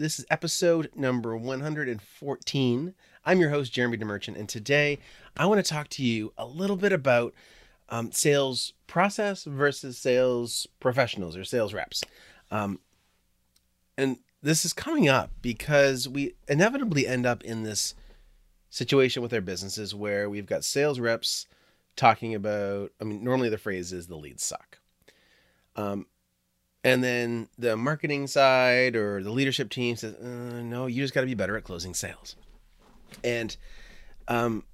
This is episode number 114. I'm your host, Jeremy DeMerchant, and today I want to talk to you a little bit about um, sales process versus sales professionals or sales reps. Um, and this is coming up because we inevitably end up in this situation with our businesses where we've got sales reps talking about, I mean, normally the phrase is the leads suck. Um, and then the marketing side or the leadership team says, uh, no, you just got to be better at closing sales. And um,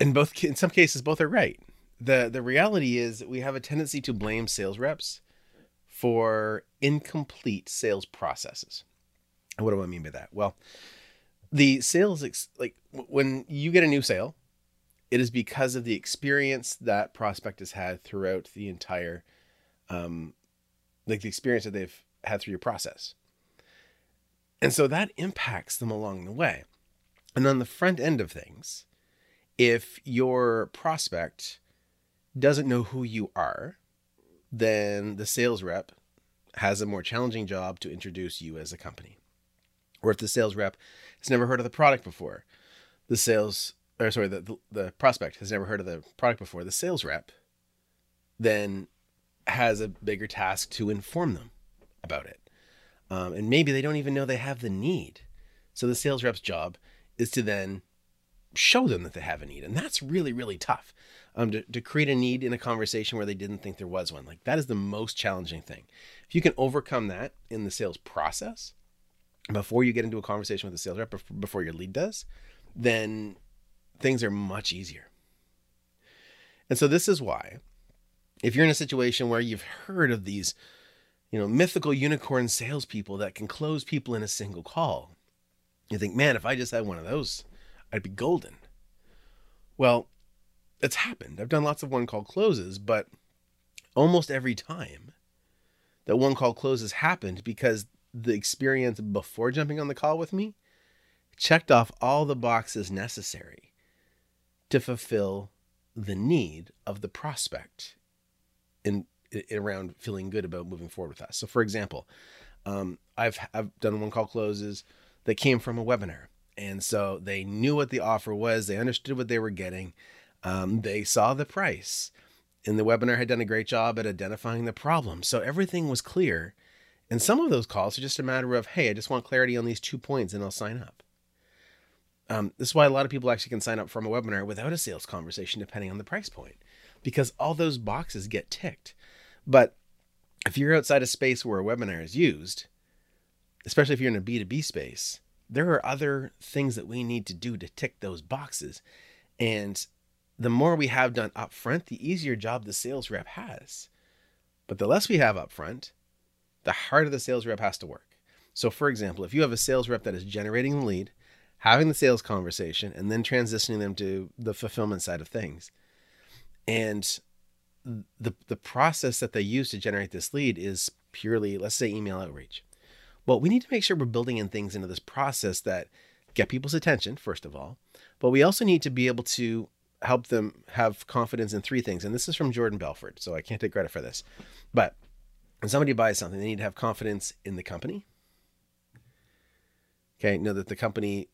in both in some cases, both are right. the The reality is we have a tendency to blame sales reps for incomplete sales processes. What do I mean by that? Well, the sales ex- like when you get a new sale, it is because of the experience that prospect has had throughout the entire um, like the experience that they've had through your process. And so that impacts them along the way. And on the front end of things, if your prospect doesn't know who you are, then the sales rep has a more challenging job to introduce you as a company. Or if the sales rep has never heard of the product before, the sales or sorry, the, the, the prospect has never heard of the product before, the sales rep then has a bigger task to inform them about it. Um, and maybe they don't even know they have the need. So the sales rep's job is to then show them that they have a need. And that's really, really tough um, to, to create a need in a conversation where they didn't think there was one. Like that is the most challenging thing. If you can overcome that in the sales process before you get into a conversation with the sales rep, before your lead does, then things are much easier. And so this is why if you're in a situation where you've heard of these, you know, mythical unicorn salespeople that can close people in a single call, you think, man, if I just had one of those, I'd be golden. Well, it's happened. I've done lots of one call closes, but almost every time that one call closes happened because the experience before jumping on the call with me checked off all the boxes necessary to fulfill the need of the prospect in, in around feeling good about moving forward with us. So, for example, um, I've I've done one call closes that came from a webinar, and so they knew what the offer was, they understood what they were getting, um, they saw the price, and the webinar had done a great job at identifying the problem, so everything was clear. And some of those calls are just a matter of, hey, I just want clarity on these two points, and I'll sign up. Um, this is why a lot of people actually can sign up from a webinar without a sales conversation, depending on the price point because all those boxes get ticked. But if you're outside a space where a webinar is used, especially if you're in a B2B space, there are other things that we need to do to tick those boxes. And the more we have done upfront, the easier job the sales rep has. But the less we have upfront, the harder the sales rep has to work. So, for example, if you have a sales rep that is generating the lead, having the sales conversation, and then transitioning them to the fulfillment side of things, and the the process that they use to generate this lead is purely let's say email outreach. Well we need to make sure we're building in things into this process that get people's attention first of all. But we also need to be able to help them have confidence in three things. And this is from jordan Belfort, so i can't take credit for this. But when somebody buys something they need to have confidence in the company. Okay know that the company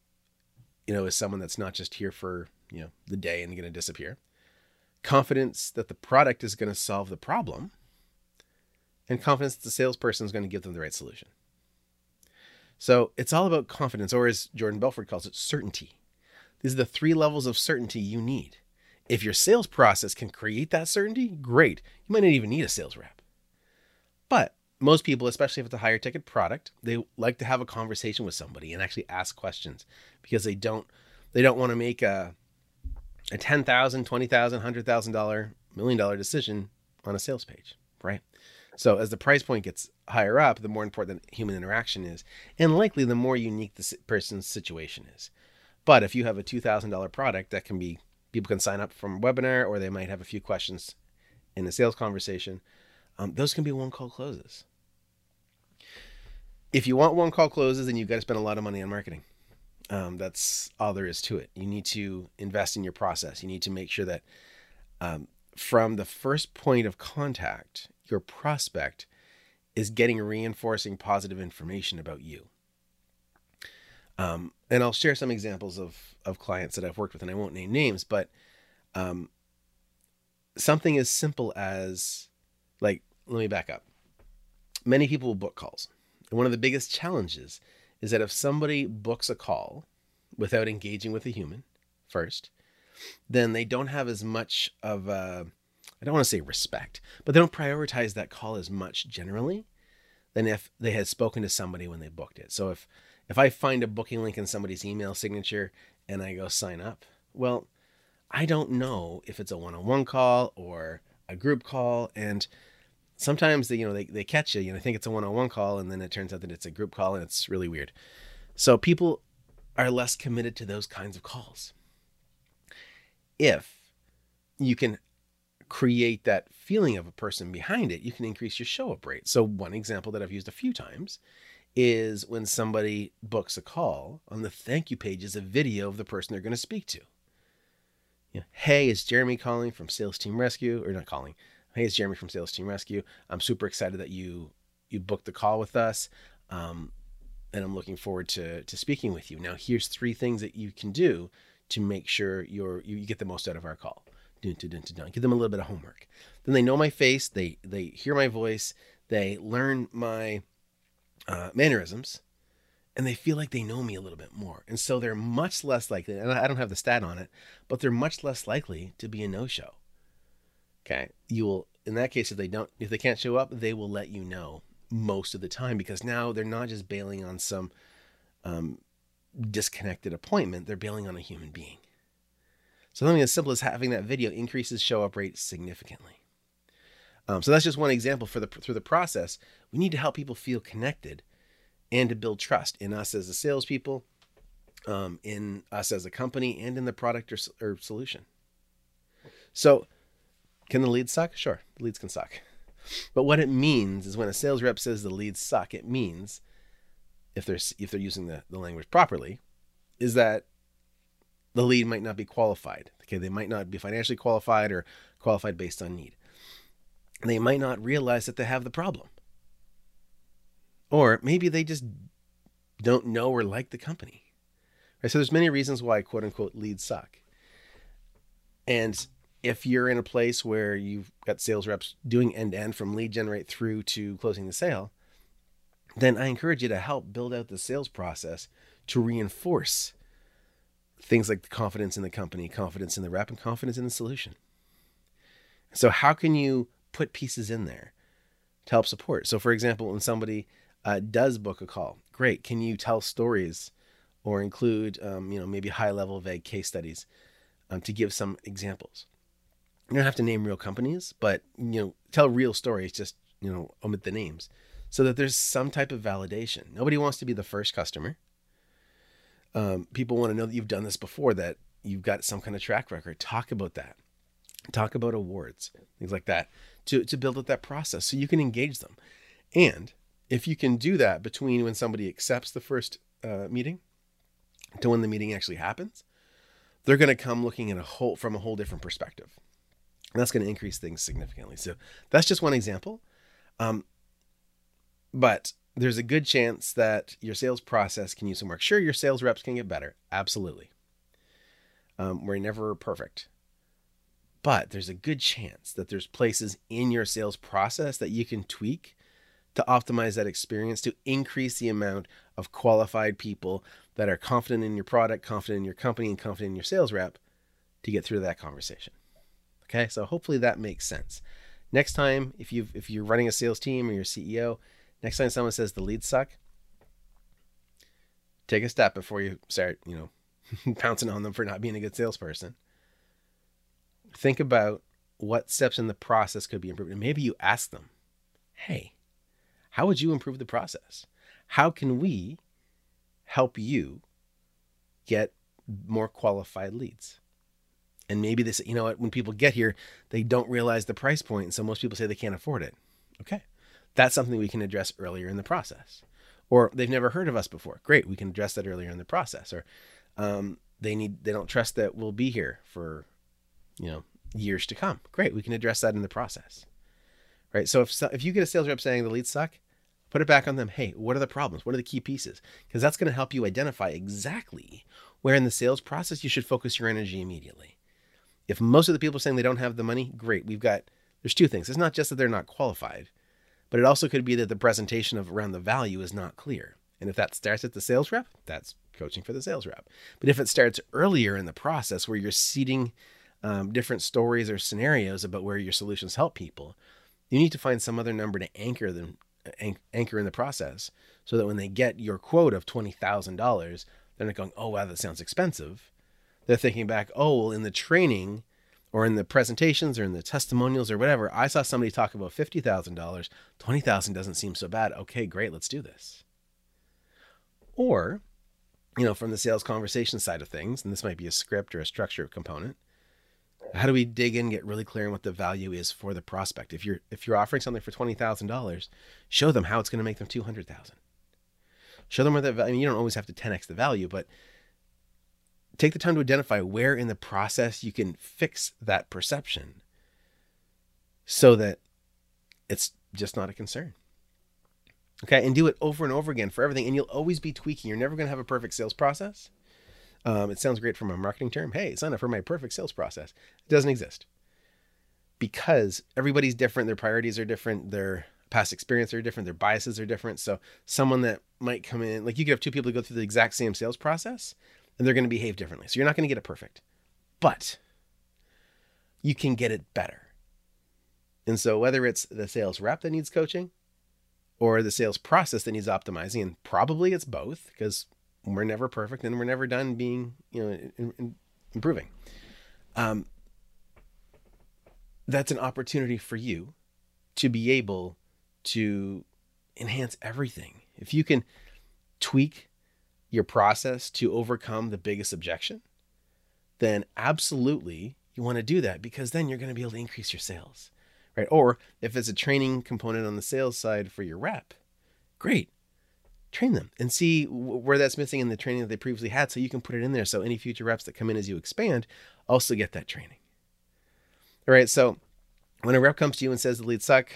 you know is someone that's not just here for you know the day and going to disappear confidence that the product is going to solve the problem, and confidence that the salesperson is going to give them the right solution. So it's all about confidence, or as Jordan Belfort calls it, certainty. These are the three levels of certainty you need. If your sales process can create that certainty, great. You might not even need a sales rep. But most people, especially if it's a higher ticket product, they like to have a conversation with somebody and actually ask questions because they don't they don't want to make a a $10,000, $20,000, $100,000, million dollar decision on a sales page, right? So as the price point gets higher up, the more important human interaction is, and likely the more unique the person's situation is. But if you have a $2,000 product that can be people can sign up from a webinar or they might have a few questions in a sales conversation. Um, those can be one call closes. If you want one call closes, then you've got to spend a lot of money on marketing. Um, that's all there is to it. You need to invest in your process. You need to make sure that um, from the first point of contact, your prospect is getting reinforcing positive information about you. Um, and I'll share some examples of of clients that I've worked with, and I won't name names, but um, something as simple as like let me back up. Many people will book calls, and one of the biggest challenges is that if somebody books a call without engaging with a human first, then they don't have as much of a I don't want to say respect, but they don't prioritize that call as much generally than if they had spoken to somebody when they booked it. So if if I find a booking link in somebody's email signature and I go sign up, well, I don't know if it's a one-on-one call or a group call and sometimes they you know they, they catch you you know think it's a one-on-one call and then it turns out that it's a group call and it's really weird. So people are less committed to those kinds of calls. If you can create that feeling of a person behind it you can increase your show up rate. So one example that i've used a few times is when somebody books a call on the thank you page is a video of the person they're going to speak to. You know, hey it's jeremy calling from sales team rescue or not calling Hey, it's Jeremy from Sales Team Rescue. I'm super excited that you you booked the call with us, um, and I'm looking forward to to speaking with you. Now, here's three things that you can do to make sure you're you, get the most out of our call. Dun, dun, dun, dun, Give them a little bit of homework. Then they know my face. They they hear my voice. They learn my uh, mannerisms, and they feel like they know me a little bit more. And so they're much less likely. And I don't have the stat on it, but they're much less likely to be a no show. Okay. You will, in that case, if they don't, if they can't show up, they will let you know most of the time because now they're not just bailing on some um, disconnected appointment, they're bailing on a human being. So something as simple as having that video increases show up rate significantly. Um, so that's just one example for the through the process. We need to help people feel connected and to build trust in us as a salespeople, um, in us as a company, and in the product or, or solution. So can the leads suck? Sure, the leads can suck. But what it means is when a sales rep says the leads suck, it means if they're if they're using the, the language properly, is that the lead might not be qualified. Okay, they might not be financially qualified or qualified based on need. They might not realize that they have the problem. Or maybe they just don't know or like the company. Right? So there's many reasons why quote unquote leads suck. And if you're in a place where you've got sales reps doing end to end from lead generate through to closing the sale, then I encourage you to help build out the sales process to reinforce things like the confidence in the company, confidence in the rep, and confidence in the solution. So, how can you put pieces in there to help support? So, for example, when somebody uh, does book a call, great. Can you tell stories or include, um, you know, maybe high level vague case studies um, to give some examples? You don't have to name real companies, but you know, tell real stories. Just you know, omit the names, so that there's some type of validation. Nobody wants to be the first customer. Um, people want to know that you've done this before, that you've got some kind of track record. Talk about that. Talk about awards, things like that, to to build up that process so you can engage them. And if you can do that between when somebody accepts the first uh, meeting to when the meeting actually happens, they're going to come looking at a whole from a whole different perspective that's going to increase things significantly. So that's just one example. Um, but there's a good chance that your sales process can use some work. Sure, your sales reps can get better. Absolutely. Um, we're never perfect. But there's a good chance that there's places in your sales process that you can tweak to optimize that experience, to increase the amount of qualified people that are confident in your product, confident in your company, and confident in your sales rep to get through that conversation. Okay, so hopefully that makes sense. Next time, if you if you're running a sales team or you're CEO, next time someone says the leads suck, take a step before you start, you know, pouncing on them for not being a good salesperson. Think about what steps in the process could be improved. And maybe you ask them, hey, how would you improve the process? How can we help you get more qualified leads? And maybe they say, you know what, when people get here, they don't realize the price point. And so most people say they can't afford it. Okay. That's something we can address earlier in the process. Or they've never heard of us before. Great. We can address that earlier in the process. Or um, they need they don't trust that we'll be here for, you know, years to come. Great. We can address that in the process. Right. So if if you get a sales rep saying the leads suck, put it back on them. Hey, what are the problems? What are the key pieces? Because that's going to help you identify exactly where in the sales process you should focus your energy immediately. If most of the people are saying they don't have the money, great. We've got, there's two things. It's not just that they're not qualified, but it also could be that the presentation of around the value is not clear. And if that starts at the sales rep, that's coaching for the sales rep. But if it starts earlier in the process where you're seeding um, different stories or scenarios about where your solutions help people, you need to find some other number to anchor them, anchor in the process so that when they get your quote of $20,000, they're not going, oh, wow, that sounds expensive. They're thinking back, oh, well, in the training or in the presentations or in the testimonials or whatever, I saw somebody talk about $50,000. 20,000 doesn't seem so bad. Okay, great, let's do this. Or, you know, from the sales conversation side of things, and this might be a script or a structure component, how do we dig in, get really clear on what the value is for the prospect? If you're if you're offering something for twenty thousand dollars, show them how it's going to make them two hundred thousand. Show them where the I mean, you don't always have to 10x the value, but take the time to identify where in the process you can fix that perception so that it's just not a concern. Okay, and do it over and over again for everything, and you'll always be tweaking. You're never going to have a perfect sales process. Um, it sounds great from a marketing term. Hey, sign up for my perfect sales process. It doesn't exist because everybody's different. Their priorities are different. Their past experience are different. Their biases are different. So someone that might come in, like you could have two people go through the exact same sales process and they're going to behave differently. So you're not going to get it perfect, but you can get it better. And so whether it's the sales rep that needs coaching or the sales process that needs optimizing, and probably it's both because we're never perfect and we're never done being, you know, in, in, improving. Um, that's an opportunity for you to be able to enhance everything. If you can tweak your process to overcome the biggest objection, then absolutely you want to do that because then you're going to be able to increase your sales, right? Or if it's a training component on the sales side for your rep, great. Train them and see where that's missing in the training that they previously had so you can put it in there so any future reps that come in as you expand also get that training. All right, so when a rep comes to you and says the leads suck,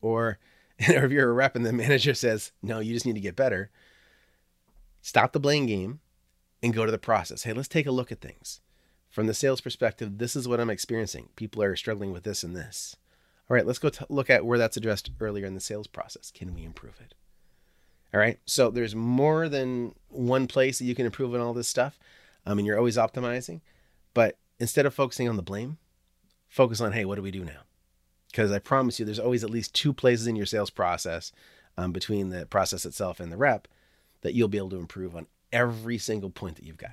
or or if you're a rep and the manager says, no, you just need to get better, stop the blame game and go to the process. Hey, let's take a look at things. From the sales perspective, this is what I'm experiencing. People are struggling with this and this. All right, let's go t- look at where that's addressed earlier in the sales process. Can we improve it? All right, so there's more than one place that you can improve on all this stuff. I mean, you're always optimizing, but instead of focusing on the blame, focus on, hey, what do we do now? because I promise you, there's always at least two places in your sales process um, between the process itself and the rep that you'll be able to improve on every single point that you've got.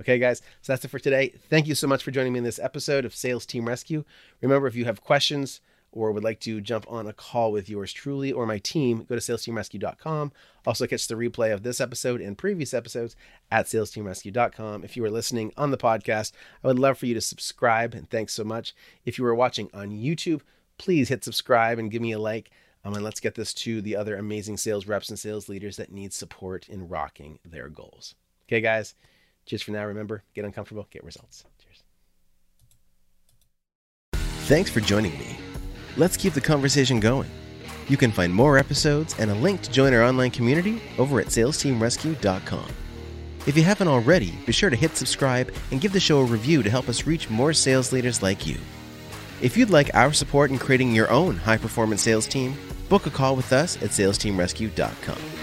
Okay, guys, so that's it for today. Thank you so much for joining me in this episode of Sales Team Rescue. Remember, if you have questions or would like to jump on a call with yours truly or my team, go to salesteamrescue.com. Also, catch the replay of this episode and previous episodes at salesteamrescue.com. If you are listening on the podcast, I would love for you to subscribe, and thanks so much. If you are watching on YouTube, please hit subscribe and give me a like. Um, and let's get this to the other amazing sales reps and sales leaders that need support in rocking their goals. Okay, guys. Cheers for now. Remember, get uncomfortable, get results. Cheers. Thanks for joining me. Let's keep the conversation going. You can find more episodes and a link to join our online community over at salesteamrescue.com. If you haven't already, be sure to hit subscribe and give the show a review to help us reach more sales leaders like you. If you'd like our support in creating your own high performance sales team, book a call with us at salesteamrescue.com.